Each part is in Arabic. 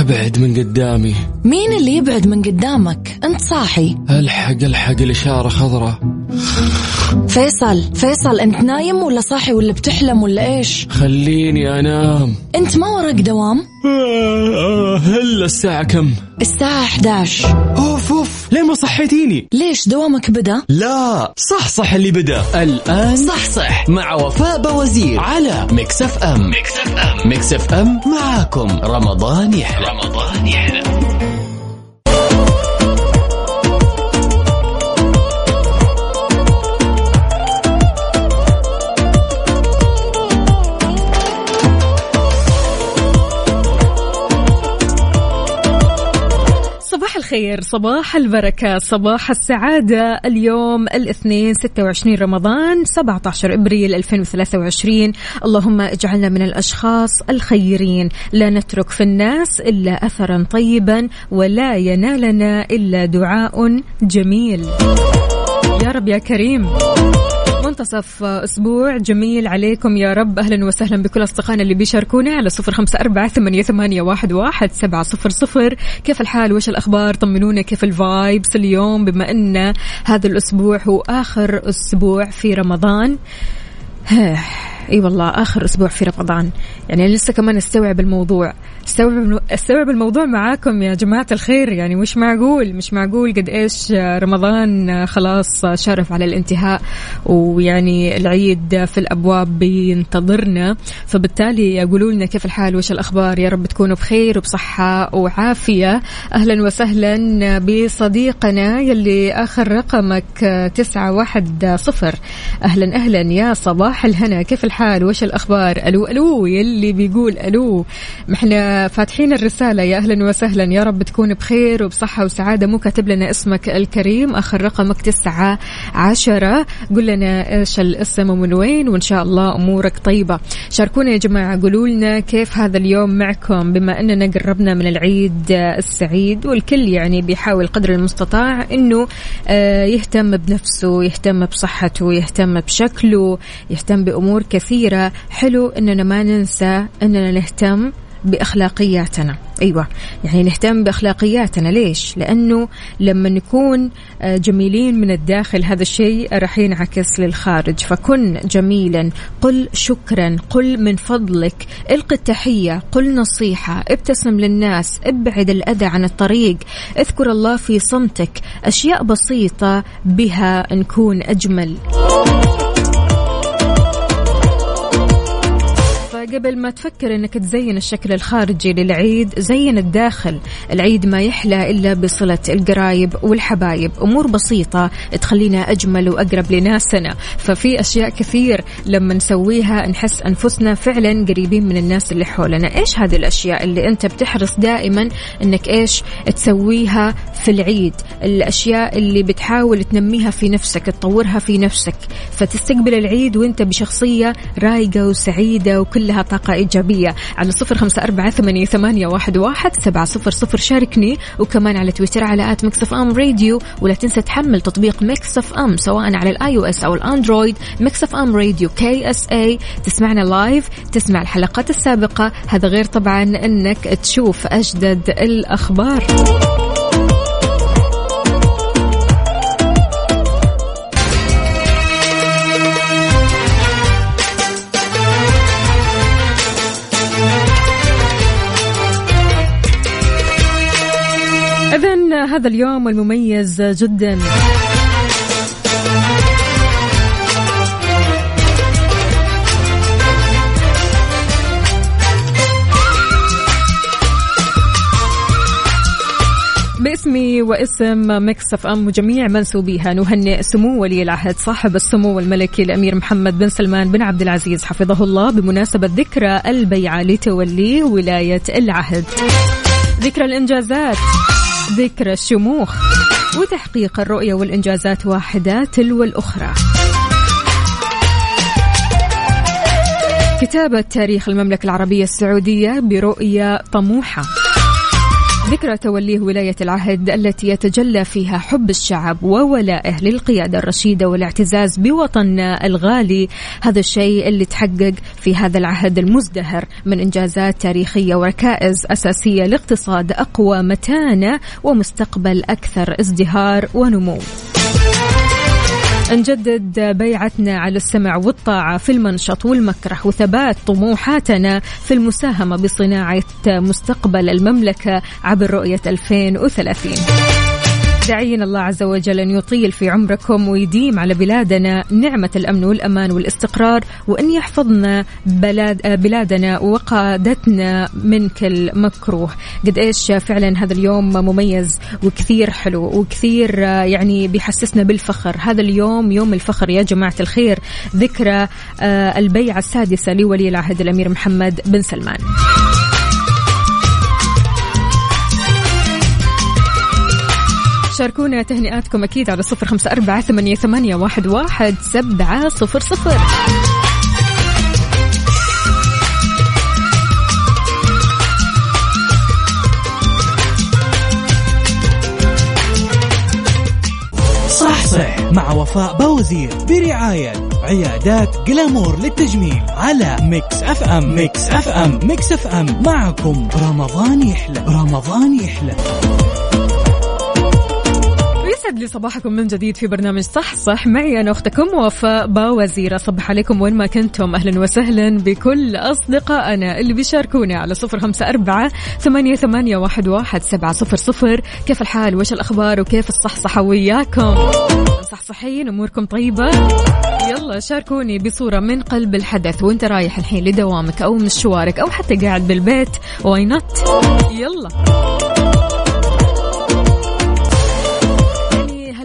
أبعد من قدامي. مين اللي يبعد من قدامك؟ أنت صاحي. ألحق ألحق الإشارة خضراء. فيصل فيصل أنت نايم ولا صاحي ولا بتحلم ولا إيش؟ خليني أنام. أنت ما وراك دوام؟ هلا الساعة كم؟ الساعة 11 ليه ما صحيتيني؟ ليش دوامك بدأ؟ لا صح صح اللي بدأ. الآن صح صح. مع وفاء بوزير على Mix FM. Mix FM. Mix FM معاكم. رمضان يحلى. رمضان يحلى. الخير. صباح البركة صباح السعادة. اليوم الاثنين 26 رمضان 17 إبريل 2023 اللهم اجعلنا من الأشخاص الخيرين. لا نترك في الناس إلا اثرا طيبا ولا ينالنا إلا دعاء جميل. يا رب يا كريم. منتصف أسبوع. جميل عليكم يا رب. أهلا وسهلا بكل أصدقائنا اللي بيشاركونا على صفر خمسة أربعة ثمانية, ثمانية واحد, واحد سبعة صفر صفر. كيف الحال؟ وش الأخبار؟ طمنونا. كيف الفايبس اليوم؟ بما أن هذا الأسبوع هو آخر أسبوع في رمضان. إي والله آخر أسبوع في رمضان. يعني لسه كمان أستوعب الموضوع. أستوعب أستوعب الموضوع معاكم يا جماعة الخير. يعني مش معقول مش معقول قد إيش رمضان خلاص شرف على الانتهاء ويعني العيد في الأبواب بينتظرنا. فبالتالي قولوا لنا كيف الحال وش الأخبار؟ يا رب تكونوا بخير وبصحة وعافية. أهلا وسهلا بصديقنا يلي آخر رقمك تسعة واحد صفر. أهلا أهلا يا صباح الهنا. كيف الحال وش الأخبار؟ ألو ألو يلي بيقول ألو. ما إحنا فاتحين الرسالة. يا أهلا وسهلا. يا رب تكون بخير وبصحة وسعادة. مو كاتب لنا اسمك الكريم. آخر رقمك تسعة عشرة. قول لنا إيش الاسم ومن وين وإن شاء الله أمورك طيبة. شاركونا يا جماعة. قولوا لنا كيف هذا اليوم معكم؟ بما أننا قربنا من العيد السعيد والكل يعني بيحاول قدر المستطاع إنه يهتم بنفسه يهتم بصحته يهتم بشكله يهتم بأمور كثيرة. حلو أننا ما ننسى أننا نهتم بأخلاقياتنا. أيوه. يعني نهتم بأخلاقياتنا. ليش؟ لأنه لما نكون جميلين من الداخل هذا الشيء راح ينعكس للخارج. فكن جميلا. قل شكرا. قل من فضلك. القي التحية. قل نصيحة. ابتسم للناس. ابعد الأذى عن الطريق. اذكر الله في صمتك. أشياء بسيطة بها نكون أجمل. قبل ما تفكر إنك تزين الشكل الخارجي للعيد زين الداخل. العيد ما يحلى إلا بصلة القرايب والحبايب. أمور بسيطة تخلينا أجمل وأقرب لناسنا. ففي أشياء كثير لما نسويها نحس أنفسنا فعلا قريبين من الناس اللي حولنا. إيش هذه الأشياء اللي أنت بتحرص دائما إنك إيش تسويها في العيد؟ الأشياء اللي بتحاول تنميها في نفسك تطورها في نفسك. فتستقبل العيد وأنت بشخصية رايقة وسعيدة وكلها طاقة إيجابية على صفر خمسة أربعة ثمانية, واحد, سبعة صفر صفر. شاركني. وكمان على تويتر على at Mix FM Radio. ولا تنسى تحمل تطبيق Mix FM سواء على ال iOS أو ال Android Mix FM Radio KSA تسمعنا لايف تسمع الحلقات السابقة. هذا غير طبعا أنك تشوف أجدد الأخبار. هذا اليوم المميز جدا باسمي واسم Mix FM وجميع منسوبيها نهنئ سمو ولي العهد صاحب السمو الملكي الأمير محمد بن سلمان بن عبد العزيز حفظه الله بمناسبة ذكرى البيعة لتوليه ولاية العهد. ذكرى الإنجازات ذكرى الشموخ وتحقيق الرؤية والإنجازات واحدة تلو الأخرى. كتابة تاريخ المملكة العربية السعودية برؤية طموحة. ذكرى توليه ولاية العهد التي يتجلى فيها حب الشعب وولائه للقيادة الرشيدة والاعتزاز بوطننا الغالي. هذا الشيء اللي تحقق في هذا العهد المزدهر من إنجازات تاريخية وركائز أساسية لاقتصاد أقوى متانة ومستقبل أكثر ازدهار ونمو. نجدد بيعتنا على السمع والطاعة في المنشط والمكره وثبات طموحاتنا في المساهمة بصناعة مستقبل المملكة عبر رؤية 2030 داعين الله عز وجل أن يطيل في عمركم ويديم على بلادنا نعمة الأمن والأمان والاستقرار وأن يحفظنا بلاد بلادنا وقادتنا من كل مكروه. قد إيش فعلا هذا اليوم مميز وكثير حلو وكثير يعني بيحسسنا بالفخر. هذا اليوم يوم الفخر يا جماعة الخير. ذكرى آه، البيعة السادسة لولي العهد الأمير محمد بن سلمان. شاركونا تهنئاتكم أكيد على صفر خمسة أربعة ثمانية, ثمانية واحد, واحد سبعة صفر صفر. صح. مع وفاء بوزير برعاية عيادات Glamour للتجميل على Mix FM. Mix FM. Mix FM. معكم. رمضان يحلى. رمضان يحلى. يسعد لي صباحكم من جديد في برنامج صح صح. معي أنا أختكم وفاء باوزير. أصبح عليكم وين ما كنتم. أهلا وسهلا بكل أصدقائنا اللي بيشاركونا على صفر خمسة أربعة ثمانية, ثمانية واحد, واحد سبعة صفر صفر. كيف الحال؟ وش الأخبار؟ وكيف الصحصحة وياكم؟ صحصحين أموركم طيبة؟ يلا شاركوني بصورة من قلب الحدث. وأنت رايح الحين لدوامك أو مشوارك أو حتى قاعد بالبيت. واي يلا.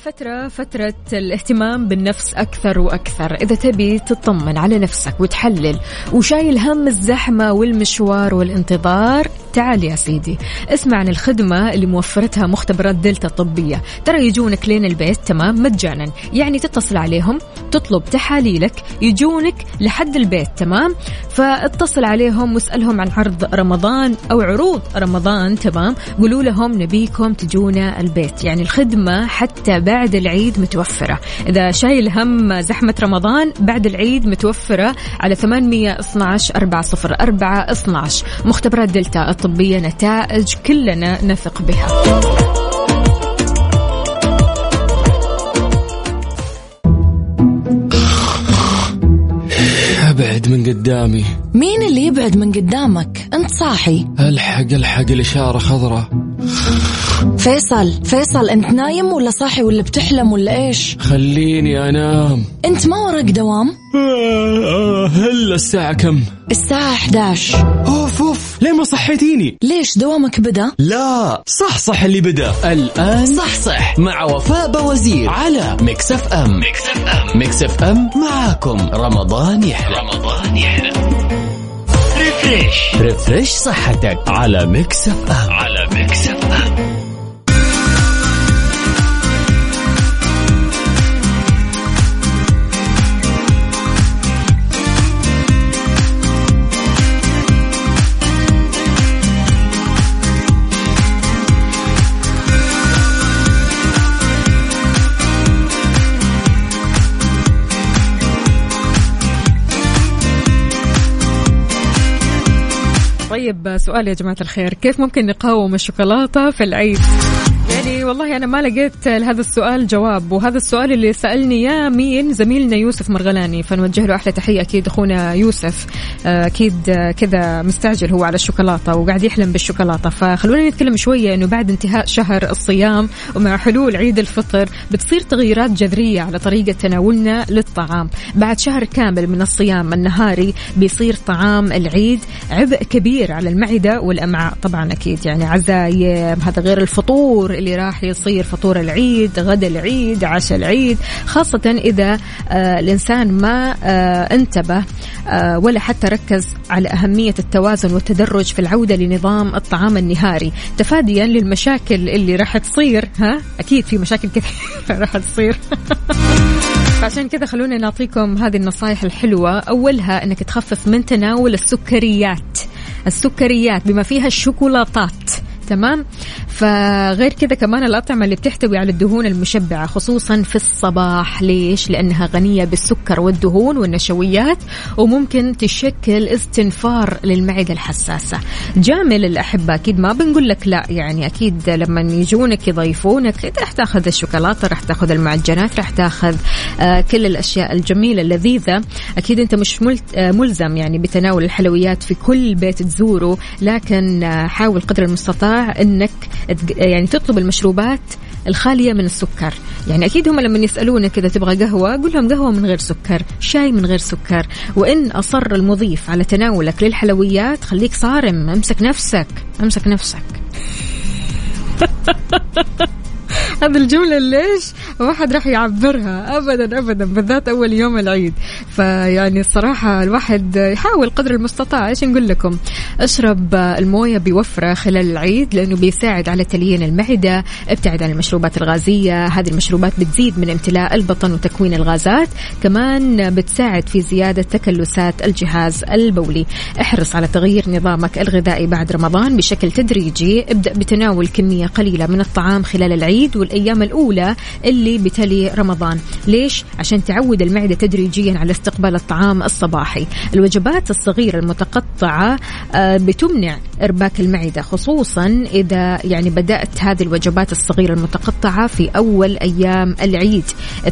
هالفترة فترة الاهتمام بالنفس أكثر وأكثر. إذا تبي تطمن على نفسك وتحلل وشايل هم الزحمة والمشوار والانتظار تعال يا سيدي. اسمع عن الخدمة اللي موفرتها مختبرات دلتا الطبية. ترى يجونك لين البيت تمام؟ مجانا. يعني تتصل عليهم تطلب تحاليلك يجونك لحد البيت تمام؟ فاتصل عليهم واسألهم عن عرض رمضان أو عروض رمضان تمام؟ قولوا لهم نبيكم تجونا البيت. يعني الخدمة حتى بعد العيد متوفرة. إذا شايل هم زحمة رمضان بعد العيد متوفرة على 812 404 12 مختبرات دلتا الطبية نتائج كلنا نثق بها. أبعد من قدامي. مين اللي يبعد من قدامك؟ أنت صاحي. ألحق ألحق الإشارة خضراء. فيصل فيصل انت نايم ولا صاحي ولا بتحلم ولا إيش؟ خليني انام. انت ما وراك دوام؟ آه آه هلا الساعة كم؟ الساعة 11 أوف أوف. ليه ما صحيتيني؟ ليش دوامك بدا؟ لا. صح صح اللي بدا. الآن صح صح. مع وفاء بوزير على Mix FM. Mix FM. Mix FM معاكم. رمضان يحلى. رمضان يحلى. ريفريش ريفريش صحتك على ميكس أف أم. على ميكس أف أم. طيب سؤال يا جماعة الخير كيف ممكن نقاوم الشوكولاتة في العيد؟ يعني والله أنا ما لقيت لهذا السؤال جواب وهذا السؤال اللي سألني يا مين؟ زميلنا يوسف مرغلاني فنوجه له أحلى تحية أكيد أخونا يوسف. آه، أكيد كذا مستعجل هو على الشوكولاتة وقاعد يحلم بالشوكولاتة. فخلونا نتكلم شوية أنه بعد انتهاء شهر الصيام ومع حلول عيد الفطر بتصير تغييرات جذرية على طريقة تناولنا للطعام. بعد شهر كامل من الصيام النهاري بيصير طعام العيد عبء كبير على المعدة والأمعاء. طبعا أكيد يعني عزايم هذا غير الفطور اللي راح يصير فطور العيد غدا العيد عشاء العيد. خاصة إذا آه الإنسان ما آه انتبه آه ولا حتى ركز على أهمية التوازن والتدرج في العودة لنظام الطعام النهاري. تفاديا للمشاكل اللي راح تصير ها؟ أكيد في مشاكل كثيرة راح تصير. فعشان كذا خلونا نعطيكم هذه النصائح الحلوة. أولها أنك تخفف من تناول السكريات. السكريات بما فيها الشوكولاتات. تمام؟ فغير كذا كمان الأطعمة اللي بتحتوي على الدهون المشبعة خصوصا في الصباح. ليش؟ لأنها غنية بالسكر والدهون والنشويات وممكن تشكل استنفار للمعدة الحساسة. جامل الأحبة أكيد ما بنقول لك لا. يعني أكيد لما يجونك يضيفونك أنت رح تأخذ الشوكولاتة رح تأخذ المعجنات رح تأخذ آه كل الأشياء الجميلة اللذيذة. أكيد أنت مش آه، ملزم يعني بتناول الحلويات في كل بيت تزوره. لكن آه، حاول قدر المستطاع أنك يعني تطلب المشروبات الخالية من السكر. يعني أكيد هم لما يسألونك كذا تبغى قهوة قول لهم قهوة من غير سكر شاي من غير سكر. وإن أصر المضيف على تناولك للحلويات خليك صارم أمسك نفسك أمسك نفسك. هذه الجملة ليش؟ ما حد راح يعبرها أبدا أبدا بالذات أول يوم العيد. فيعني الصراحة الواحد يحاول قدر المستطاع. إيش نقول لكم؟ أشرب الموية بوفرة خلال العيد لأنه بيساعد على تليين المعدة ابتعد عن المشروبات الغازية. هذه المشروبات بتزيد من امتلاء البطن وتكوين الغازات. كمان بتساعد في زيادة تكلسات الجهاز البولي. احرص على تغيير نظامك الغذائي بعد رمضان بشكل تدريجي. ابدأ بتناول كمية قليلة من الطعام خلال العيد والأيام الأولى اللي بتلي رمضان. ليش؟ عشان تعود المعدة تدريجيا على استقبال الطعام الصباحي. الوجبات الصغيرة المتقطعة آه، بتمنع إرباك المعدة خصوصا إذا يعني بدأت هذه الوجبات الصغيرة المتقطعة في أول أيام العيد.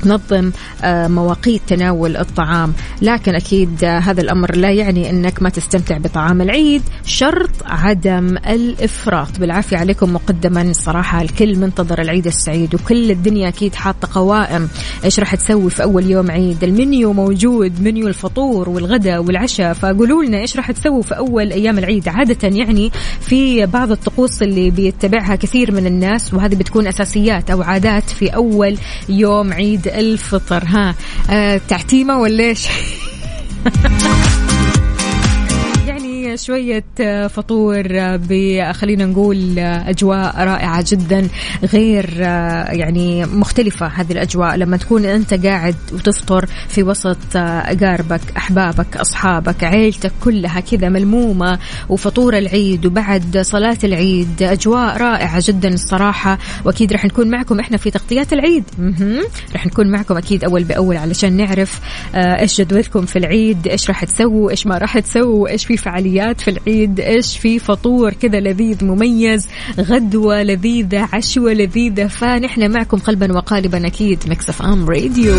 تنظم آه، مواقيت تناول الطعام. لكن أكيد هذا الأمر لا يعني أنك ما تستمتع بطعام العيد. شرط عدم الإفراط. بالعافية عليكم مقدما. صراحة الكل منتظر العيد السعيد وكل الدنيا أكيد حاطة قوائم. إيش راح تسوي في أول يوم عيد؟ المنيو موجود منيو الفطور والغداء والعشاء. فقولوا لنا إيش راح تسوي في أول أيام العيد؟ عادة يعني في بعض الطقوس اللي بيتبعها كثير من الناس وهذه بتكون أساسيات أو عادات في أول يوم عيد الفطر. ها آه تعتيمة ولا إيش؟ شوية آه، فطور آه، خلينا نقول آه، أجواء رائعة جدا غير يعني مختلفة هذه الأجواء. لما تكون أنت قاعد وتفطر في وسط أقاربك أحبابك أصحابك عيلتك كلها كذا ملمومة وفطور العيد وبعد صلاة العيد أجواء رائعة جدا الصراحة. وأكيد رح نكون معكم إحنا في تغطيات العيد. رح نكون معكم أكيد أول بأول علشان نعرف إيش جدولكم في العيد إيش راح تسووا إيش ما راح تسووا إيش في فعاليات. فعاليات في العيد إيش في فطور كذا لذيذ مميز غدوة لذيذة عشوة لذيذة فنحن معكم قلبا وقالبا أكيد Mix FM Radio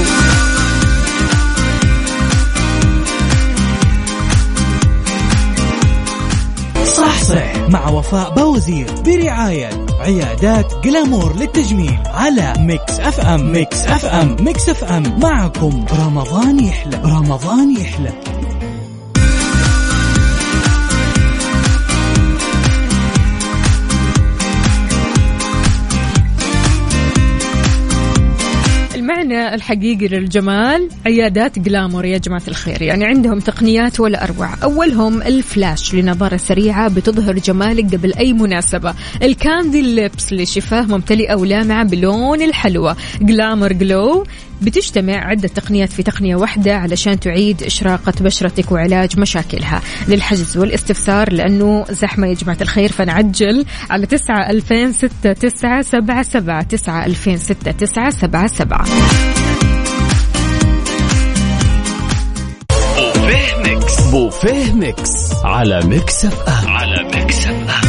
صح صح. مع وفاء بوزير برعاية عيادات Glamour للتجميل على Mix FM Mix FM Mix FM معكم. رمضان يحلى. رمضان يحلى. المعنى الحقيقي للجمال عيادات Glamour يا جماعة الخير. يعني عندهم تقنيات ولا أروع. أولهم الفلاش لنظارة سريعة بتظهر جمالك قبل أي مناسبة. ال candy lips لشفاه ممتلئة ولامعة بلون الحلوى. Glamour glow بتجتمع عدة تقنيات في تقنية واحدة علشان تعيد إشراقة بشرتك وعلاج مشاكلها. للحجز والاستفسار لأنه زحمة يا جماعة الخير فنعجل على تسعة ألفين ستة تسعة سبعة سبعة. تسعة ألفين ستة تسعة سبعة سبعة. بوفيه Mix بوفيه Mix على Mix FM على Mix FM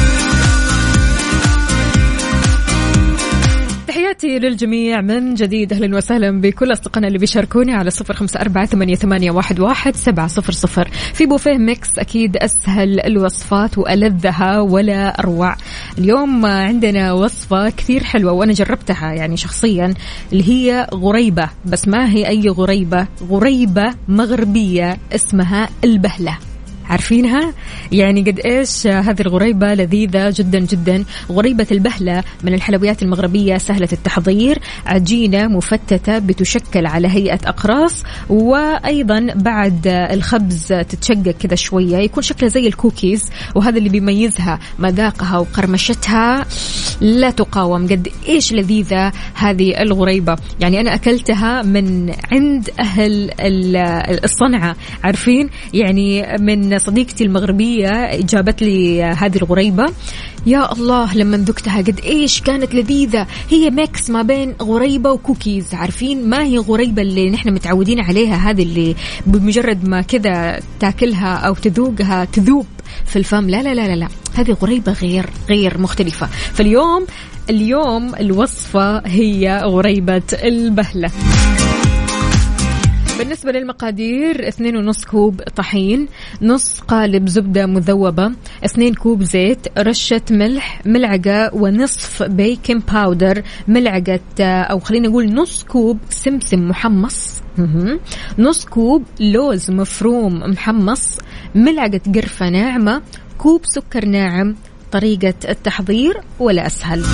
تحياتي للجميع من جديد. أهلا وسهلا بكل أصدقائنا اللي بيشاركوني على صفر خمسة أربعة ثمانية واحد سبعة صفر صفر. في بوفيه Mix أكيد أسهل الوصفات وألذها ولا أروع. اليوم عندنا وصفة كثير حلوة وأنا جربتها يعني شخصيا اللي هي غريبة بس ما هي أي غريبة. غريبة مغربية اسمها البهلة. عارفينها؟ يعني قد إيش هذه الغريبة لذيذة جدا جدا. غريبة البهلة من الحلويات المغربية سهلة التحضير. عجينة مفتتة بتشكل على هيئة أقراص. وأيضا بعد الخبز تتشقق كذا شوية يكون شكلها زي الكوكيز. وهذا اللي بيميزها مذاقها وقرمشتها لا تقاوم. قد إيش لذيذة هذه الغريبة. يعني أنا أكلتها من عند أهل الصنعة عارفين؟ يعني من صديقتي المغربية جابت لي هذه الغريبة. يا الله لما ذقتها قد إيش كانت لذيذة. هي mix ما بين غريبة وكوكيز عارفين؟ ما هي غريبة اللي نحن متعودين عليها هذه اللي بمجرد ما كذا تاكلها أو تذوقها تذوب في الفم. لا لا لا لا, لا. هذه غريبة غير غير مختلفة. فاليوم اليوم الوصفة هي غريبة البهلة. بالنسبة للمقادير اثنين ونص كوب طحين نص قالب زبدة مذوبة اثنين كوب زيت رشة ملح ملعقة ونصف baking powder ملعقة أو خلينا نقول نص كوب سمسم محمص. نص كوب لوز مفروم محمص ملعقة قرفة ناعمة كوب سكر ناعم. طريقة التحضير ولا أسهل.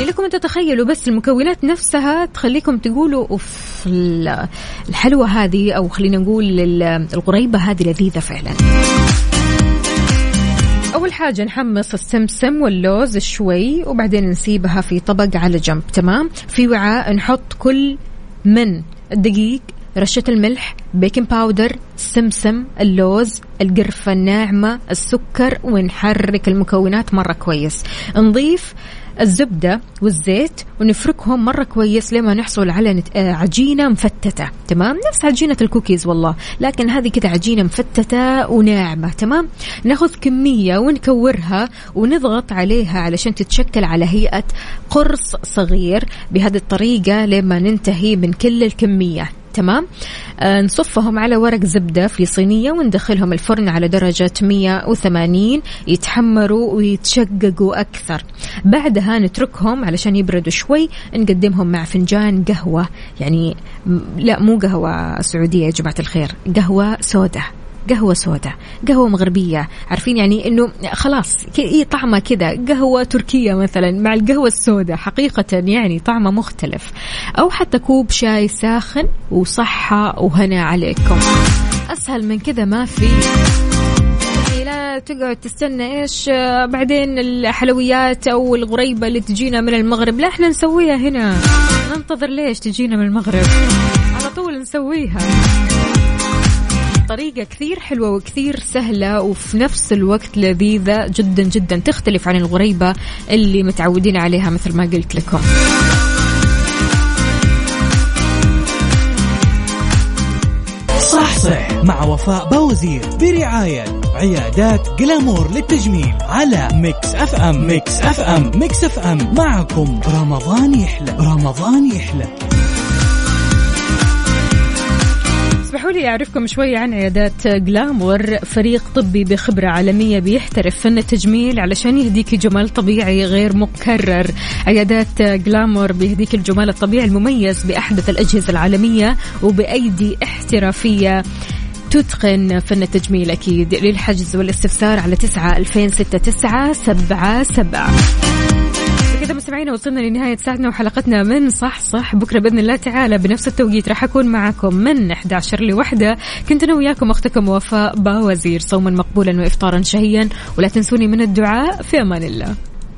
يعني لكم أن تتخيلوا بس المكونات نفسها تخليكم تقولوا أوف الحلوة هذه أو خلينا نقول الغريبة هذه لذيذة فعلا. أول حاجة نحمص السمسم واللوز شوي وبعدين نسيبها في طبق على جنب تمام؟ في وعاء نحط كل من الدقيق رشة الملح baking powder السمسم اللوز القرفة الناعمة السكر ونحرك المكونات مرة كويس. نضيف الزبدة والزيت ونفركهم مرة كويس لما نحصل على آه، عجينة مفتتة. تمام؟ نفس عجينة الكوكيز والله. لكن هذه كده عجينة مفتتة وناعمة. تمام؟ ناخذ كمية ونكورها ونضغط عليها علشان تتشكل على هيئة قرص صغير. بهذه الطريقة لما ننتهي من كل الكمية تمام؟ آه نصفهم على ورق زبدة في صينية وندخلهم الفرن على درجة 180 يتحمروا ويتشققوا أكثر. بعدها نتركهم علشان يبردوا شوي نقدمهم مع فنجان قهوة. يعني لا مو قهوة سعودية يا جماعة الخير قهوة سوداء. قهوة سوداء قهوة مغربية. عارفين يعني إنه خلاص إيه طعمة كذا قهوة تركية مثلا مع القهوة السوداء. حقيقة يعني طعمة مختلف. أو حتى كوب شاي ساخن وصحة وهنا عليكم. أسهل من كذا ما في. يعني لا تقعد تستنى إيش بعدين الحلويات أو الغريبة اللي تجينا من المغرب. لا إحنا نسويها هنا. ننتظر ليش تجينا من المغرب؟ على طول نسويها. طريقة كثير حلوة وكثير سهلة وفي نفس الوقت لذيذة جدا جدا. تختلف عن الغريبة اللي متعودين عليها مثل ما قلت لكم. صح صح. مع وفاء بوزير برعاية عيادات Glamour للتجميل على Mix FM. Mix FM. Mix FM. معكم. رمضان يحلى. رمضان يحلى. اسمحوا لي أعرفكم شوي عن عيادات Glamour فريق طبي بخبرة عالمية بيحترف فن التجميل علشان يهديك جمال طبيعي غير مكرر. عيادات جلامور بيهديك الجمال الطبيعي المميز بأحدث الأجهزة العالمية وبأيدي احترافية. تتقن فن التجميل أكيد للحجز والاستفسار على تسعة ألفين ستة تسعة سبعة سبعة. كذا مستمعينا وصلنا لنهاية ساعتنا وحلقتنا من صح صح بكرة بإذن الله تعالى بنفس التوقيت راح أكون معكم من 11 لوحدة. كنت أنا وياكم أختكم وفاء باوزير صوما مقبولا وإفطارا شهيا ولا تنسوني من الدعاء في أمان الله.